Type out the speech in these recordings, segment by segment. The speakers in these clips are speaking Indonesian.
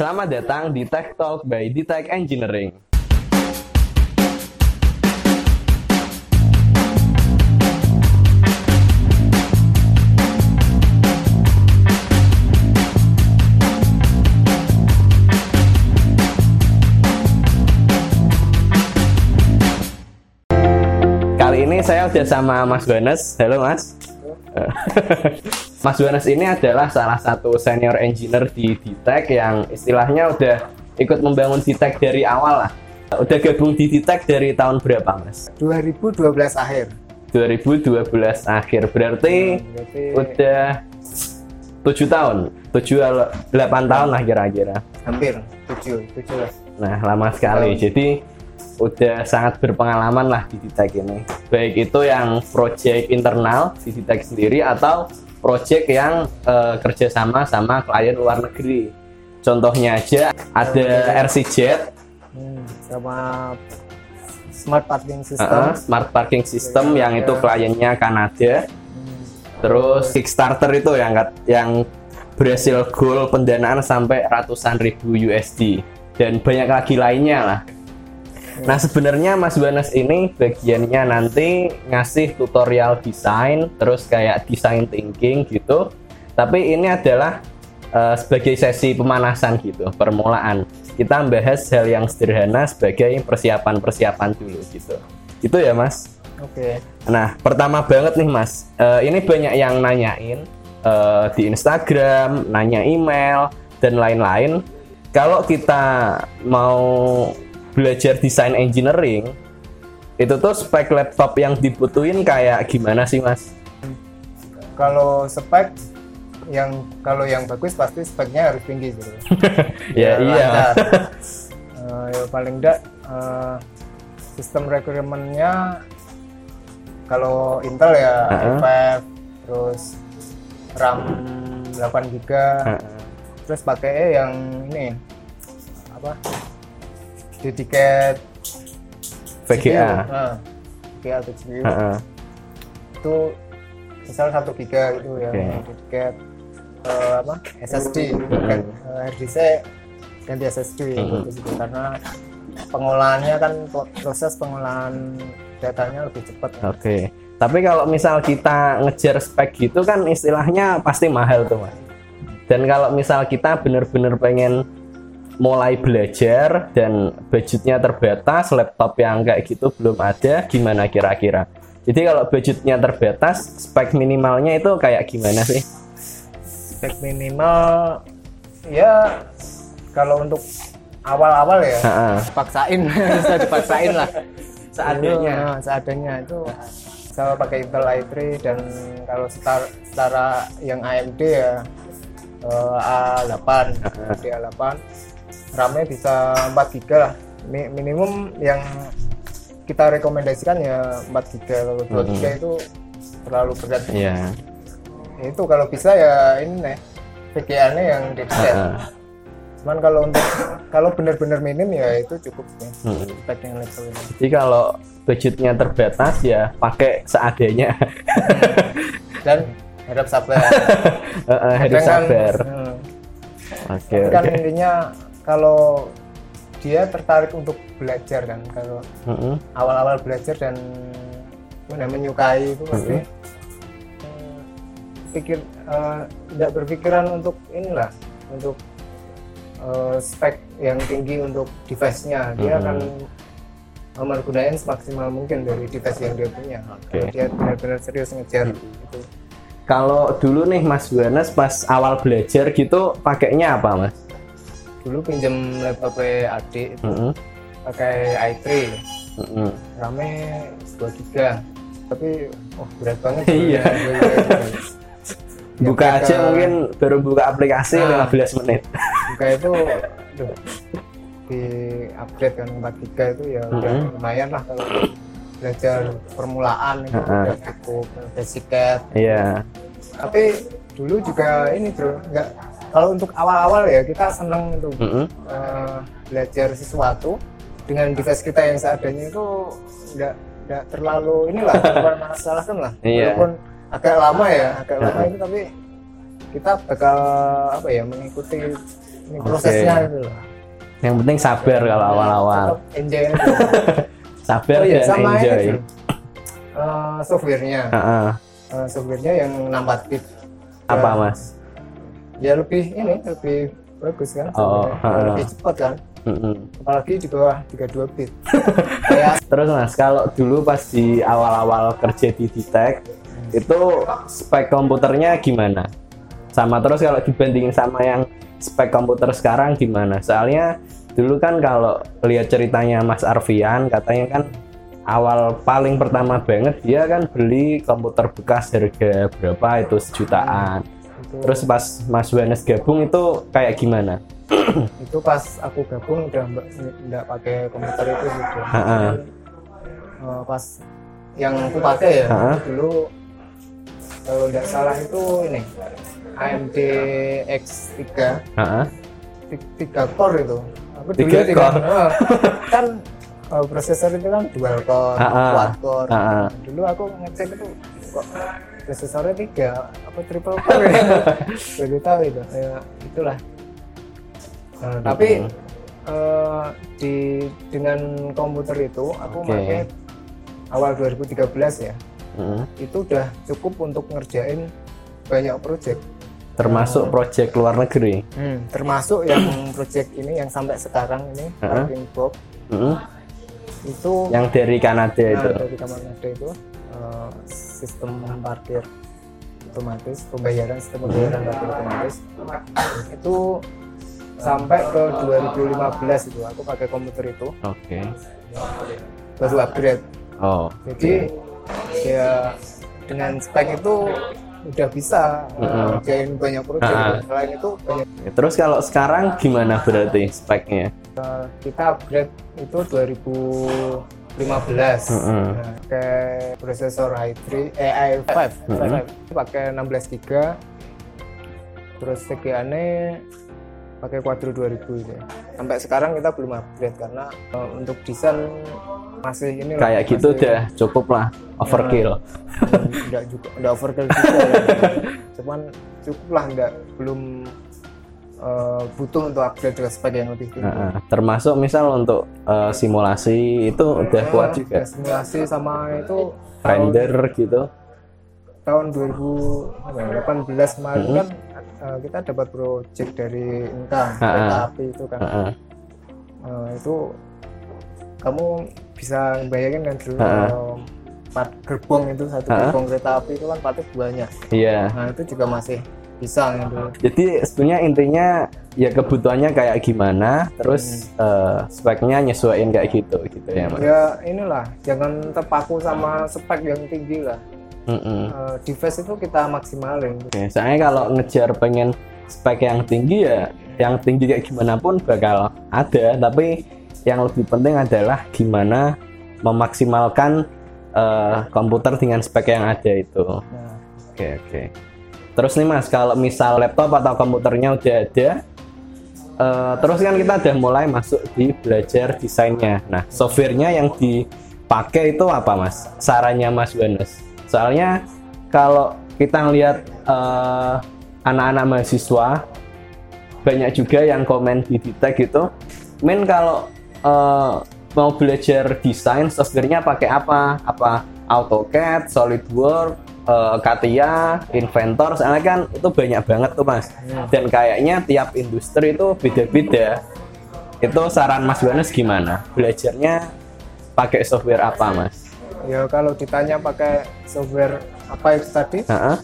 Selamat datang di Tech Talk by Tech Engineering. Kali ini saya udah sama Mas Banes. Halo Mas. Mas Yohanes ini adalah salah satu senior engineer di Ditek yang istilahnya udah ikut membangun Ditek dari awal lah. Udah gabung di Ditek dari tahun berapa, Mas? 2012 akhir. 2012 akhir. Berarti, Hmm, berarti udah 7 tahun, 7 8 tahun lah kira-kira. hampir 7, 17. Nah, lama sekali. Jadi udah sangat berpengalaman lah di Ditek ini. Baik itu yang project internal di Ditek sendiri atau project yang eh, kerjasama sama klien luar negeri. Contohnya aja ada RCJ, Hmm, sama smart parking system. eh, smart parking system yang itu kliennya Kanada. Hmm, Terus Kickstarter itu yang yang berhasil goal pendanaan sampai ratusan ribu USD dan banyak lagi lainnya lah. Nah sebenarnya Mas Banas ini bagiannya nanti ngasih tutorial desain, terus kayak design thinking gitu. Tapi ini adalah eh, sebagai sesi pemanasan gitu, permulaan. Kita membahas hal yang sederhana sebagai persiapan-persiapan dulu gitu. Itu ya Mas. Oke. Nah, pertama banget nih Mas, Eh, ini banyak yang nanyain eh, di Instagram, nanya email dan lain-lain. Kalau kita mau belajar desain engineering, itu tuh spek laptop yang dibutuhin kayak gimana sih Mas? Kalau spek yang kalau yang bagus pasti speknya harus tinggi gitu. ya Biar iya. Eh, ya paling enggak eh, sistem requirementnya kalau Intel ya Heeh. i5 terus RAM 8 GB terus pakai yang ini apa dedicated VGA. nah, VGA atau GPU Heeh. itu misal satu giga gitu ya Oke. dedicated eh, apa SSD kan eh, hard disk ganti SSD Mhm. gitu sih. karena pengolahannya kan pro- proses pengolahan datanya lebih cepat Oke. Tapi kalau misal kita ngejar spek gitu kan istilahnya pasti mahal tuh mas. Dan kalau misal kita bener-bener pengen mulai belajar dan budgetnya terbatas, laptop yang kayak gitu belum ada, gimana kira-kira? Jadi kalau budgetnya terbatas, spek minimalnya itu kayak gimana sih? spek minimal ya kalau untuk awal-awal ya Ha-ha. paksain bisa dipaksain lah Seadanya. Nah, seadanya itu saya pakai Intel i3 dan kalau setar, setara yang AMD ya eh, A8 AMD A8 RAM-nya bisa 4 GB lah Mi- minimum yang kita rekomendasikan ya 4 GB kalau 2 GB itu terlalu berat Iya. itu kalau bisa ya ini nih VGA-nya yang dedicated Ha-ha. cuman kalau untuk kalau benar-benar minim ya itu cukup sih Hmm. spek yang level ini Jadi kalau budgetnya terbatas ya pakai seadanya. dan harap sabar Heeh, harus Kadang kan, sabar. hmm, Oke, tapi kan oke. intinya kalau dia tertarik untuk belajar kan kalau Mm-mm. awal-awal belajar dan mana menyukai itu pasti Mhm. eh, pikir eh, tidak berpikiran untuk inilah untuk eh, spek yang tinggi untuk device-nya dia Mhm. akan memergunakan semaksimal mungkin dari device yang dia punya kalau dia benar-benar serius ngejar itu Kalau dulu nih Mas Yohanes pas awal belajar gitu pakainya apa Mas? Dulu pinjam laptop adik itu Mm-mm. pakai i3 Mm-mm. rame 2 giga tapi oh berat banget Iya. Ya, Buka mereka- aja mungkin baru buka aplikasi Nah. 15 menit. buka itu aduh, di upgrade kan 4 giga itu ya udah Mhm. lumayan lah kalau belajar permulaan itu Heeh. udah cukup basic Iya. tapi dulu juga ini bro nggak kalau untuk awal-awal ya kita seneng untuk Mm-mm. eh, belajar sesuatu dengan device kita yang seadanya itu nggak nggak terlalu inilah masalahkan lah Iya. walaupun agak lama ya agak lama itu tapi kita bakal apa ya mengikuti ini prosesnya itu Yang penting sabar kalau awal-awal. Tetap enjoy aja Sabar oh iya dan sama enjoy. ini. Eh, softwarenya Heeh. Eh, softwarenya yang 64 bit Apa mas? Ya lebih ini lebih bagus kan Oh, heeh. lebih cepat kan Mm-mm. apalagi di bawah 32 bit Terus mas, kalau dulu pas di awal-awal kerja di Ditek, itu spek komputernya gimana? Sama terus kalau dibandingin sama yang spek komputer sekarang gimana? Soalnya dulu kan kalau lihat ceritanya Mas Arfian, katanya kan awal paling pertama banget dia kan beli komputer bekas harga berapa itu sejutaan. Terus pas Mas Wanes gabung itu kayak gimana? itu pas aku gabung udah mbak nggak pakai komputer itu gitu Ha-ha. Eh, pas yang aku pakai ya Ha-ha. dulu kalau nggak salah itu ini AMD X3 Heeh. ti- tiga core itu aku dulu Tiga tiga core? oh, kan eh, prosesor itu kan dual core quad core Ha-ha. dulu aku ngecek itu kok prosesornya tiga apa triple core ya tahu itu ya, itulah Nah, tapi eh, di dengan komputer itu aku Oke. pakai awal 2013 ya Mm. itu udah cukup untuk ngerjain banyak project Termasuk proyek luar negeri. termasuk yang project ini yang sampai sekarang ini Ha-ha. parking box Mm. itu Yang dari Kanada nah, itu. dari kamar ada itu eh, sistem parkir otomatis pembayaran sistem pembayaran parkir otomatis itu sampai ke 2015 itu aku pakai komputer itu Oke. baru upgrade Oh. jadi ya dengan spek itu udah bisa ngerjain banyak project Ah. selain itu banyak Terus kalau sekarang gimana berarti speknya? eh, kita upgrade itu 2015 Mm-mm. Nah, pakai prosesor i3 eh i5 Mm-mm. pakai 16 GB terus TGA-nya pakai Quadro 2000 itu ya. sampai sekarang kita belum upgrade karena eh, untuk desain masih ini Kayak gitu masih- udah cukup lah overkill. enggak juga enggak overkill juga ya. cuman cukup lah enggak belum eh, butuh untuk upgrade spek yang lebih tinggi Heeh. Termasuk misal untuk eh, simulasi itu udah kuat juga. Ya, simulasi sama itu tahun, Render gitu. tahun 2018 kemarin Mm-hmm. kan eh, kita dapat project dari Inka kereta api itu kan. Eh, itu kamu bisa bayangin kan dulu Ha-ha. eh, part gerbong itu satu gerbong kereta api itu kan patut banyak Iya. nah itu juga masih bisa dulu Jadi sebenarnya intinya ya kebutuhannya kayak gimana, terus eh, speknya nyesuaiin kayak gitu gitu ya, Mas. ya inilah jangan terpaku sama spek yang tinggi lah Mm-mm. Eh, device itu kita maksimalin Oke, soalnya kalau ngejar pengen spek yang tinggi ya, yang tinggi kayak gimana pun bakal ada, tapi yang lebih penting adalah gimana memaksimalkan eh, komputer dengan spek yang ada itu. nah Oke oke. Terus nih mas, kalau misal laptop atau komputernya udah ada, eh, terus kan kita udah mulai masuk di belajar desainnya. Nah, softwarenya yang dipakai itu apa mas? Sarannya mas Wanes. Soalnya kalau kita ngelihat eh, anak-anak mahasiswa banyak juga yang komen di Ditek gitu, min kalau eh, mau belajar desain softwarenya pakai apa? Apa AutoCAD, SolidWorks, eh, Katia, Inventor, soalnya kan itu banyak banget tuh mas. Dan kayaknya tiap industri itu beda-beda. Itu saran Mas Wanes gimana? Belajarnya pakai software apa mas? ya kalau ditanya pakai software apa itu tadi Heeh.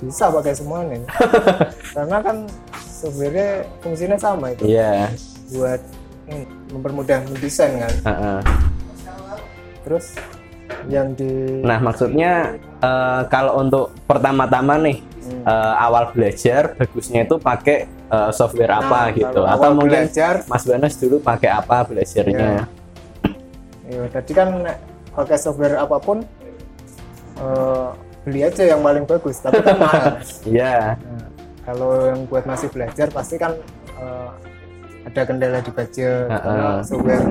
bisa pakai semuanya karena kan softwarenya fungsinya sama itu Iya. buat ini, mempermudah mendesain kan heeh. terus yang di Nah maksudnya eh, kalau untuk pertama-tama nih eh, awal belajar bagusnya itu pakai eh, software apa Nah, gitu? kalau Atau mungkin belajar- Mas Wanes dulu pakai apa belajarnya? ya, tadi kan pakai software apa pun eh, beli aja yang paling bagus tapi kan mahal Iya. Nah, kalau yang buat masih belajar pasti kan eh, ada kendala di budget Ha-ha. karena software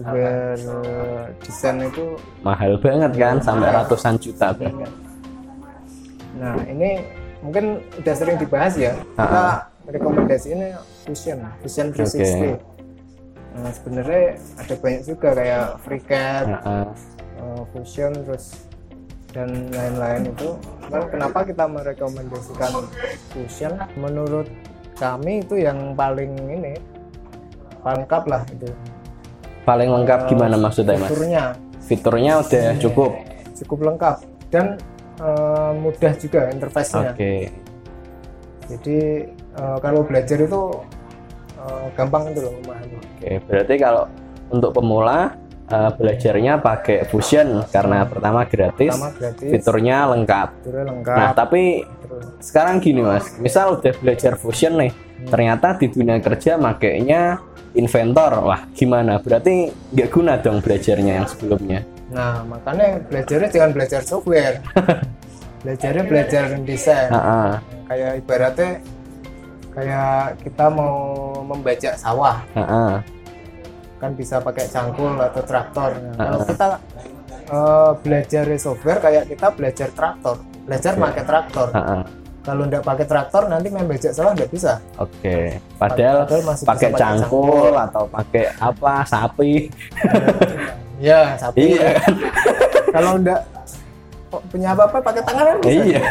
eh, desain itu Mahal banget kan sampai ratusan juta bahkan. nah ini mungkin udah sering dibahas ya kita rekomendasinya Fusion, Fusion 360. Oke. Nah, sebenarnya ada banyak juga kayak FreeCAD, Heeh. eh, Fusion terus dan lain-lain itu. Cuman kenapa kita merekomendasikan Fusion? Menurut kami itu yang paling ini paling lengkap lah itu. Paling lengkap gimana maksudnya mas? Fiturnya. Fiturnya udah cukup? cukup lengkap. Dan eh, mudah juga interface-nya. oke. Jadi eh, kalau belajar itu eh, gampang itu loh memahami. oke berarti kalau untuk pemula eh, belajarnya pakai Fusion karena pertama gratis Pertama gratis, fiturnya lengkap. Fiturnya lengkap. nah tapi terus sekarang gini mas. Misal udah belajar Fusion nih ternyata di dunia kerja makainya inventor wah gimana berarti nggak guna dong belajarnya yang sebelumnya Nah, makanya belajarnya jangan belajar software. belajarnya belajar desain. Heeh. Kayak ibaratnya kayak kita mau membajak sawah, Heeh. kan bisa pakai cangkul atau traktor. Nah, kalau kita eh, belajar software kayak kita belajar traktor, belajar pakai traktor. Heeh. Kalau nggak pakai traktor nanti main bajak sawah nggak bisa. Oke, padahal, Padahal masih pakai cangkul atau pakai apa sapi. Ya, sapi. iya kan? Kalau kok punya apa-apa pakai tangan kan bisa. iya.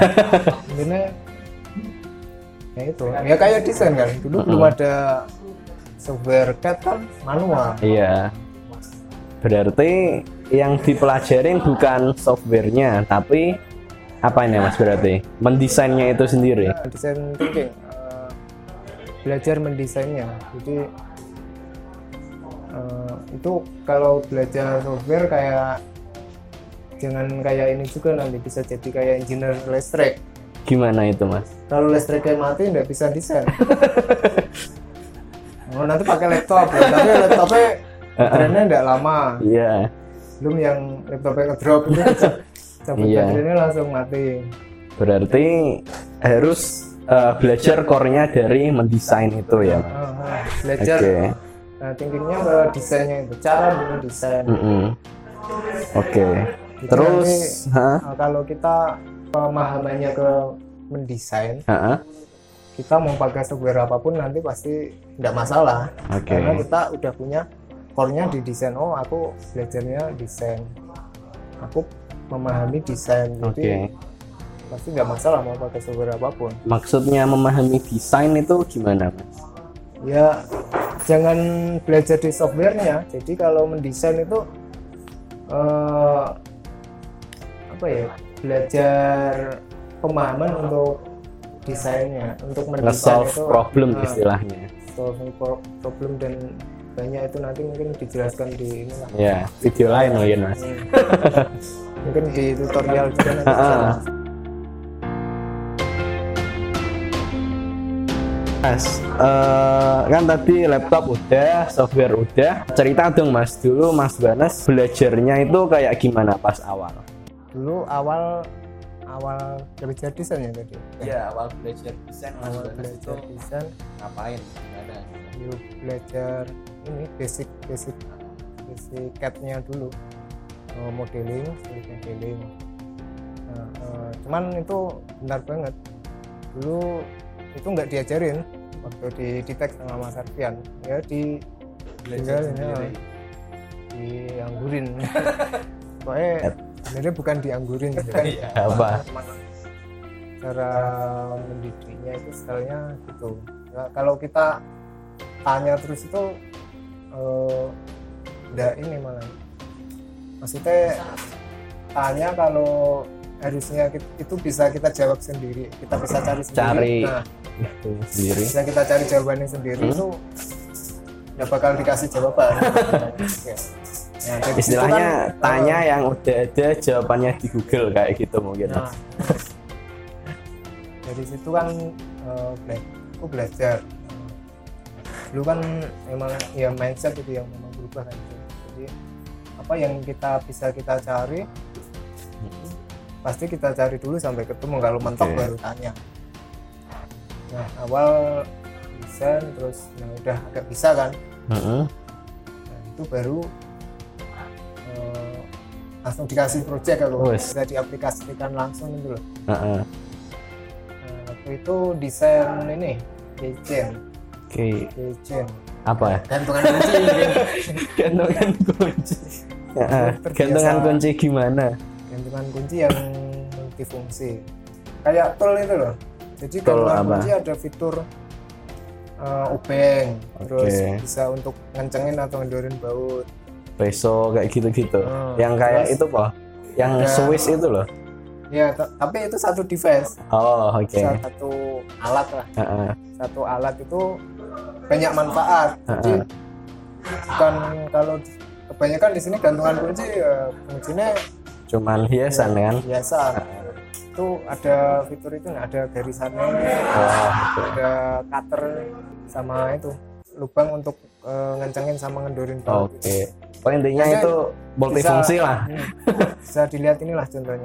Ini ya itu ya kayak desain kan dulu belum ada software CAD kan manual Iya. Berarti yang dipelajarin bukan softwarenya, tapi apa ini mas berarti? Mendesainnya itu sendiri. Nah, desain thinking eh, belajar mendesainnya jadi eh, itu kalau belajar software kayak jangan kayak ini juga nanti bisa jadi kayak engineer listrik Gimana itu mas? kalau listriknya mati nggak bisa desain oh, nanti pakai laptop ya. tapi laptopnya baterainya nggak lama Iya. belum yang laptopnya ngedrop itu cabut Iya. baterainya langsung mati Berarti harus eh, belajar core-nya dari mendesain itu ya. Ah. belajar Oke. nah thinkingnya ke desainnya itu cara mendesain Mm-mm. Oke. Jadi Terus, nanti? Nah, kalau kita pemahamannya ke mendesain Hah? kita mau pakai software apa pun nanti pasti tidak masalah Oke. karena kita udah punya core-nya di desain oh aku belajarnya desain aku memahami desain jadi pasti nggak masalah mau pakai software apa pun Maksudnya memahami desain itu gimana mas? ya jangan belajar di softwarenya jadi kalau mendesain itu eh, apa ya belajar pemahaman untuk desainnya untuk mendesain itu problem eh, istilahnya. solving pro- problem dan banyak itu nanti mungkin dijelaskan di ini lah Ya, video lain mungkin mas. mungkin di tutorial juga nanti Ah, bisa. ah. Mas, eh, kan tadi laptop udah, software udah. Cerita dong mas, dulu mas Banas belajarnya itu kayak gimana pas awal? dulu awal awal kerja desain ya tadi Iya, awal belajar desain awal belajar desain ngapain? Gimana? yuk belajar ini basic basic basic CAD-nya dulu. Eh, modeling modeling. Nah, eh, cuman itu benar banget. Dulu itu nggak diajarin waktu di teks sama Mas Arfian ya di tinggal ini dianggurin. Pokoknya sebenarnya bukan dianggurin gitu kan Apa? cara mendidiknya itu stylenya gitu. Nah, kalau kita tanya terus itu eh, nggak ini malah maksudnya tanya kalau harusnya itu bisa kita jawab sendiri kita bisa cari sendiri Cari. nah sendiri. bisa kita cari jawabannya sendiri Hmm. itu nggak bakal dikasih jawaban Ya. Nah, Istilahnya kan, tanya yang udah ada jawabannya di Google kayak gitu mungkin. Nah, dari situ kan bela- aku belajar. Dulu kan emang ya mindset itu yang memang berubah kan. Jadi apa yang kita bisa kita cari pasti kita cari dulu sampai ketemu kalau mentok Oke. baru tanya. Nah awal desain terus nah udah agak bisa kan Heeh. Nah, itu baru eh, langsung dikasih project kalau Wes. bisa diaplikasikan langsung itu loh. Heeh. Nah, waktu itu desain ini keychain Oke, apa ya? gantungan kunci Gantungan kunci. Gantungan kunci gimana? gantungan kunci yang multifungsi kayak tool itu loh jadi Tool gantungan apa? kunci ada fitur uh, obeng terus Oke. bisa untuk ngencengin atau ngendorin baut Peso kayak gitu-gitu. Hmm, yang kayak terus itu kok. Yang ada- Swiss itu loh. ya tapi itu satu device Oh, oke. satu alat lah Heeh. satu alat itu banyak manfaat jadi bukan kalau kebanyakan di sini gantungan kunci ya fungsinya Cuman hiasan kan? biasa itu ada fitur itu nggak ada garisannya Oh, ada cutter sama itu lubang untuk eh, ngencengin sama ngendorin baut Oke. Oh intinya Jadi, itu multifungsi lah. Hmm. bisa dilihat inilah contohnya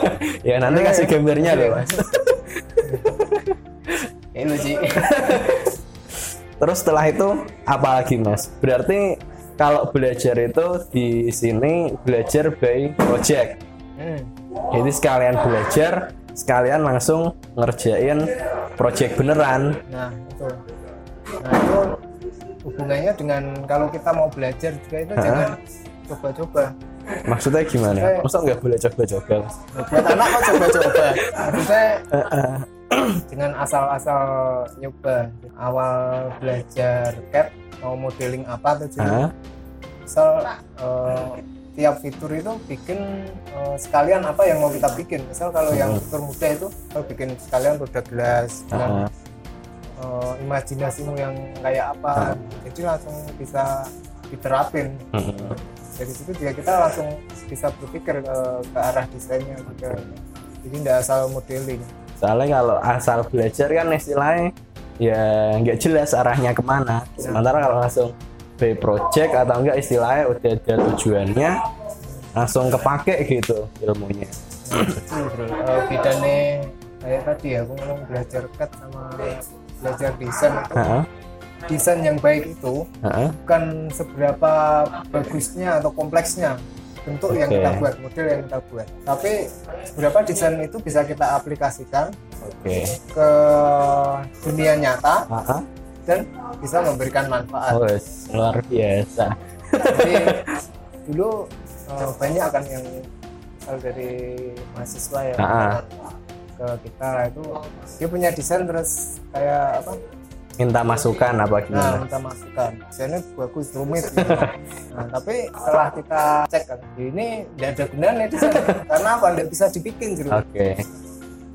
Ya nanti Eh, kasih gambarnya iya. deh mas. ini sih Terus setelah itu apa lagi mas? Berarti kalau belajar itu di sini belajar by project. hmm. Jadi sekalian belajar, sekalian langsung ngerjain project beneran. nah itu nah itu hubungannya dengan kalau kita mau belajar juga itu Hah? jangan coba-coba Maksudnya gimana? Masa nggak boleh coba-coba? Buat anak kok coba-coba maksudnya dengan asal-asal nyoba awal belajar CAD mau modeling apa tuh jadi Hah? misal eh, tiap fitur itu bikin eh, sekalian apa yang mau kita bikin. Misal kalau yang fitur mudah itu kalau bikin sekalian roda gelas dengan eh, imajinasimu yang kayak apa. Jadi langsung bisa diterapin. Mm-mm. dari situ juga kita langsung bisa berpikir eh, ke arah desainnya juga. Jadi tidak asal modeling Soalnya kalau asal belajar kan istilahnya ya nggak jelas arahnya ke mana. Sementara kalau langsung by project atau enggak istilahnya udah ada tujuannya langsung kepake gitu ilmunya. Betul, bro. Bedanya kayak tadi ya aku ngomong belajar CAD sama belajar desain desain yang baik itu bukan seberapa bagusnya atau kompleksnya bentuk yang Oke. kita buat model yang kita buat tapi seberapa desain itu bisa kita aplikasikan Oke. ke dunia nyata Heeh. dan bisa memberikan manfaat Oh, luar biasa. jadi dulu eh, banyak kan yang misal dari mahasiswa ya ke kita itu dia punya desain terus kayak apa Minta masukan apa nah gimana? minta masukan desainnya bagus rumit gitu. nah tapi setelah kita cek kan ini tidak ada gunanya desain karena apa tidak bisa dibikin gitu Oke.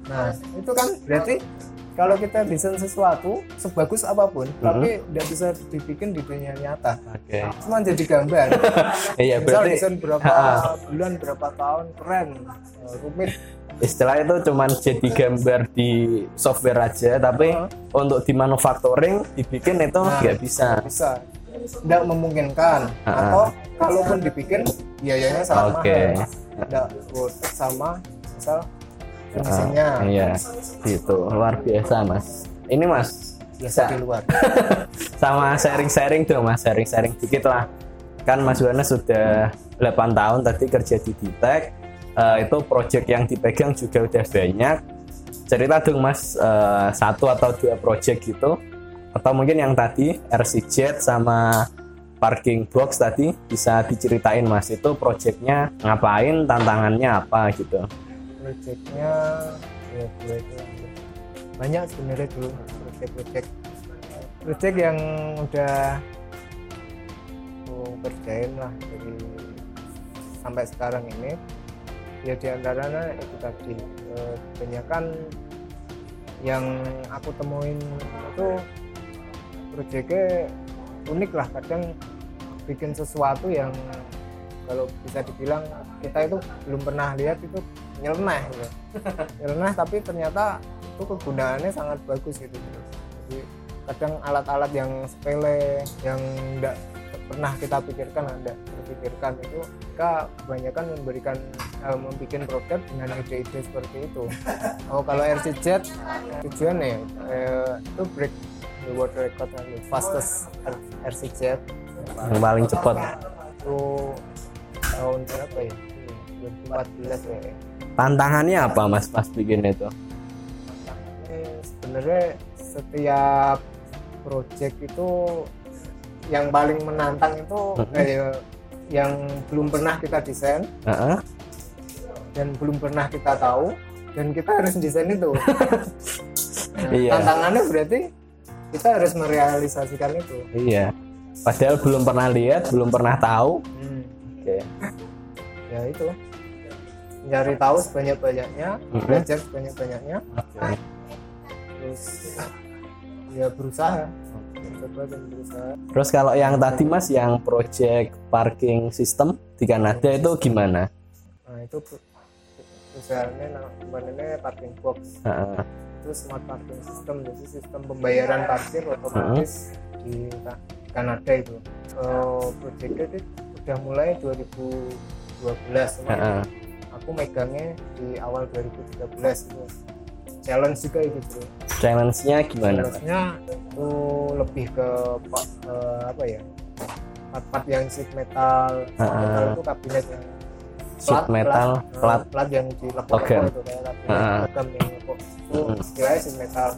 nah itu kan berarti kalau kita desain sesuatu sebagus apa pun tapi tidak bisa dibikin di dunia nyata Oke. cuma jadi gambar Iya misal berarti desain berapa Ha-ha. bulan berapa tahun keren rumit istilah itu cuman jadi gambar di software aja tapi Heeh. untuk di manufacturing dibikin itu Nah. nggak bisa. bisa tidak memungkinkan Ha-ha. atau kalaupun dibikin biayanya sama Oke. tidak sama misal fungsinya Iya, gitu. Luar biasa, Mas. Ini Mas, biasa di luar sama sharing-sharing tuh, Mas. Sharing-sharing dikit lah. Kan Mas Wana sudah 8 tahun tadi kerja di Ditek. Eh, itu project yang dipegang juga udah banyak. Cerita dong, Mas, eh, satu atau dua project gitu. Atau mungkin yang tadi RCJ sama parking box tadi bisa diceritain Mas itu projectnya ngapain tantangannya apa gitu proyeknya ya proyek banyak sebenarnya dulu proyek-proyek proyek yang udah aku kerjain lah dari sampai sekarang ini. Ya di antaranya itu tadi eh, kebanyakan yang aku temuin itu proyeknya unik lah. Kadang bikin sesuatu yang kalau bisa dibilang kita itu belum pernah lihat itu nyeleneh gitu. nyeleneh tapi ternyata itu kegunaannya sangat bagus gitu jadi kadang alat-alat yang sepele yang tidak pernah kita pikirkan ada terpikirkan itu kita kebanyakan memberikan eh, membuat produk dengan ide-ide seperti itu. Oh kalau RCZ tujuannya ya, eh, itu break the world record and the fastest RCZ yang paling cepat. Itu tahun berapa ya? 2014 ya tantangannya apa mas pas bikin itu ini sebenarnya setiap project itu yang paling menantang itu kayak yang belum pernah kita desain Heeh. dan belum pernah kita tahu dan kita harus desain itu. Nah, Iya. Tantangannya berarti kita harus merealisasikan itu. Iya. Padahal belum pernah lihat, belum pernah tahu. Hmm. Oke. Ya itu. Mencari tahu sebanyak-banyaknya, Mhm. belajar sebanyak-banyaknya, Oke. terus ya berusaha. Coba dan berusaha. Terus kalau yang tadi Mas yang project parking system di Kanada itu gimana? Nah, itu perusahaannya namanya parking box. Heeh. itu smart parking system jadi sistem pembayaran parkir otomatis di Ka- Kanada itu uh, projectnya itu udah mulai 2012 cuman Heeh. Aku megangnya di awal 2013 itu challenge juga itu bro Challenge-nya gimana? Challenge-nya itu lebih ke eh, apa ya part-part yang sheet metal sheet Heeh. metal itu kabinet yang Sheet metal, eh, plat. plat yang di lepok Logam. itu kayak kabinet Heeh. logam yang lepok itu Mm. istilahnya sheet metal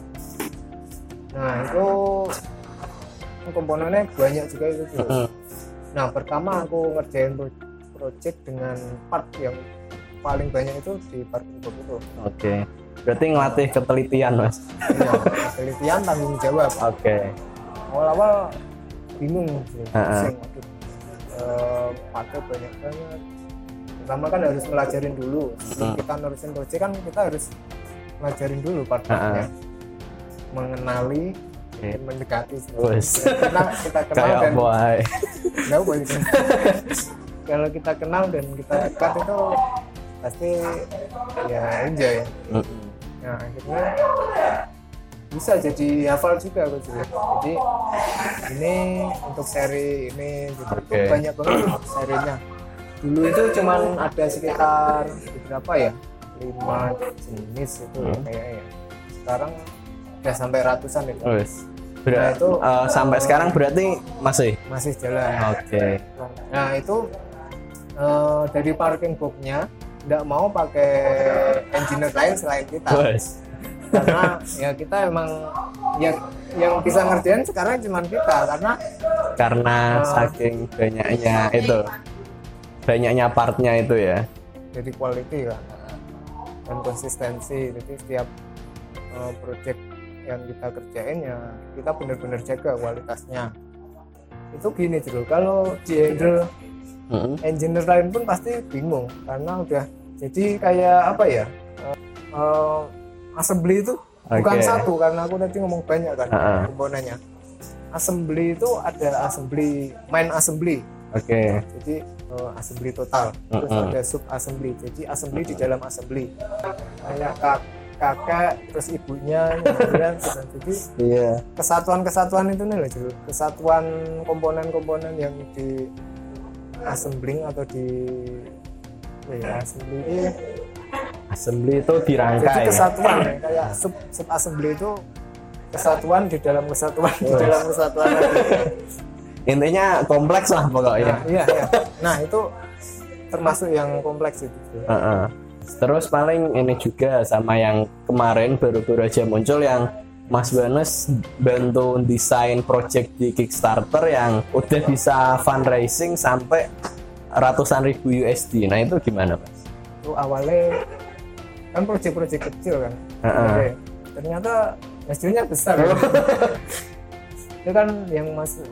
nah itu komponennya banyak juga itu bro. Nah pertama aku ngerjain pro- project dengan part yang paling banyak itu di parking itu Oke. Berarti ngelatih ketelitian, Mas. ya, penelitian tanggung jawab Oke. awal-awal bingung sih pusing waduh Eh, pakai banyak banget pertama kan harus pelajarin dulu sebelum Hmm. kita nerusin project kan kita harus pelajarin dulu part-partnya mengenali Oke. dan mendekati karena kita kenal Kayak dan boy. Kalau kita kenal dan kita dekat itu pasti ya enjoy Heeh. Nah akhirnya bisa jadi hafal juga aku juga. Jadi ini untuk seri ini gitu. Itu Oke. banyak banget serinya. Dulu itu cuman ada sekitar berapa ya? lima jenis itu Hmm. kayaknya. Sekarang udah sampai ratusan itu. Wes. Nah, Ber- itu, eh, sampai eh, sekarang berarti masih. Masih jalan. Oke. Nah itu eh, dari parking boxnya nggak mau pakai engineer lain selain kita. Wes. karena ya kita emang ya yang bisa ngerjain sekarang cuma kita karena Karena Eh. saking banyaknya itu. Banyaknya partnya itu ya. jadi quality kan dan konsistensi jadi setiap uh, project yang kita kerjain ya kita benar-benar jaga kualitasnya itu gini dulu kalau di handle Heeh. engineer lain pun pasti bingung karena udah jadi kayak apa ya uh, uh, assembly itu bukan Oke. satu karena aku tadi ngomong banyak kan Ha-ha. komponennya assembly itu ada assembly main assembly Oke. jadi uh, assembly total terus Mm-mm. ada sub assembly jadi assembly di dalam assembly kayak kak kakak terus ibunya kemudian jadi Iya. kesatuan-kesatuan itu nih loh kesatuan komponen-komponen yang di assembling atau di ya, assembly ini Assembly itu dirangkai. jadi ya? kesatuan ya. kayak sub sub assembly itu kesatuan di dalam kesatuan di Wes. dalam kesatuan lagi. Intinya kompleks lah Nah, pokoknya. iya, iya. Nah, itu termasuk yang kompleks itu. Heeh. Terus paling ini juga sama yang kemarin baru-baru aja muncul yang Mas Banes bantu desain project di Kickstarter yang udah bisa fundraising sampai ratusan ribu USD. Nah itu gimana Mas? Itu awalnya kan proyek-proyek kecil kan. Heeh. Oke. Ternyata hasilnya besar. itu kan yang mas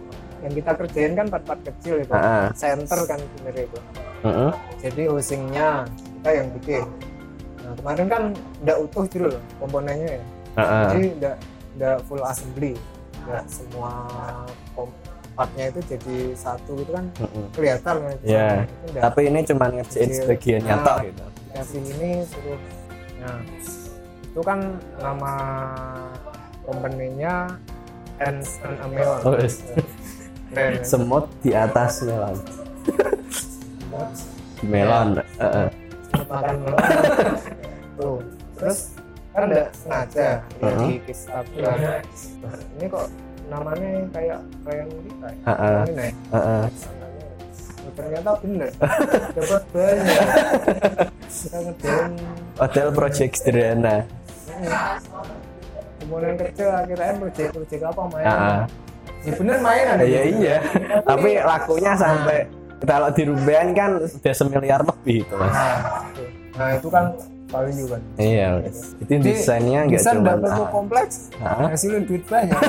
yang kita kerjain kan part-part kecil itu. Heeh. Center kan sebenarnya itu. Heeh. Jadi hosingnya kita yang bikin. Nah, kemarin kan udah utuh loh komponennya ya. Heeh. Jadi udah udah full assembly. Udah semua partnya itu jadi satu gitu kan Heeh. kelihatan kan. Iya. Itu Tapi ini cuma ngerjain Kecil. sebagiannya Nah. tok gitu. dikasih ini suruh nah itu kan nama company-nya Ants and Amelon Oh, yes. Keren, ya. Semut di atas melon. Di melon. Heeh. makan melon tuh terus kan nggak sengaja ya, di Kickstarter ini kok namanya kayak klien kita ya? Heeh. ini. Oh, ternyata bener. Dapat banyak. Kita ngerjain Hotel project sederhana. ini. permohonan kerja akhirnya proyek-proyek apa main? Ah, ya bener main ada iya iya. Tapi lakunya sampai kalau di kan sudah semiliar lebih itu mas. Nah, itu. nah itu kan value kan iya itu desainnya nggak desain cuma nggak perlu kompleks Ah. hasilin duit banyak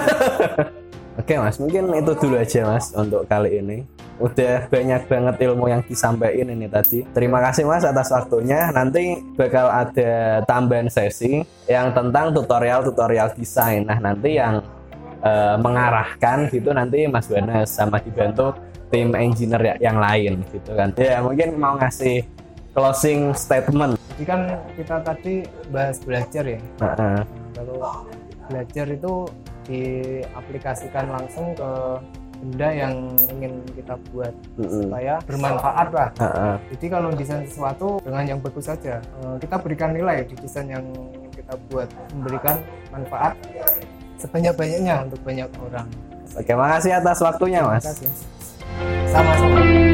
Oke mas, mungkin itu dulu aja mas untuk kali ini. Udah banyak banget ilmu yang disampaikan ini tadi. Terima kasih mas atas waktunya. Nanti bakal ada tambahan sesi yang tentang tutorial-tutorial desain. Nah nanti yang eh, mengarahkan gitu nanti Mas Banas sama dibantu tim engineer ya- yang lain gitu kan. Ya mungkin mau ngasih closing statement. jadi kan kita tadi bahas belajar ya eh, kalau belajar itu diaplikasikan langsung ke benda yang ingin kita buat mm-mm. supaya bermanfaat lah Ah, ah. jadi kalau desain sesuatu dengan yang bagus saja eh, kita berikan nilai di desain yang ingin kita buat memberikan manfaat sebanyak-banyaknya untuk banyak orang Oke, makasih atas waktunya Terima mas. sama-sama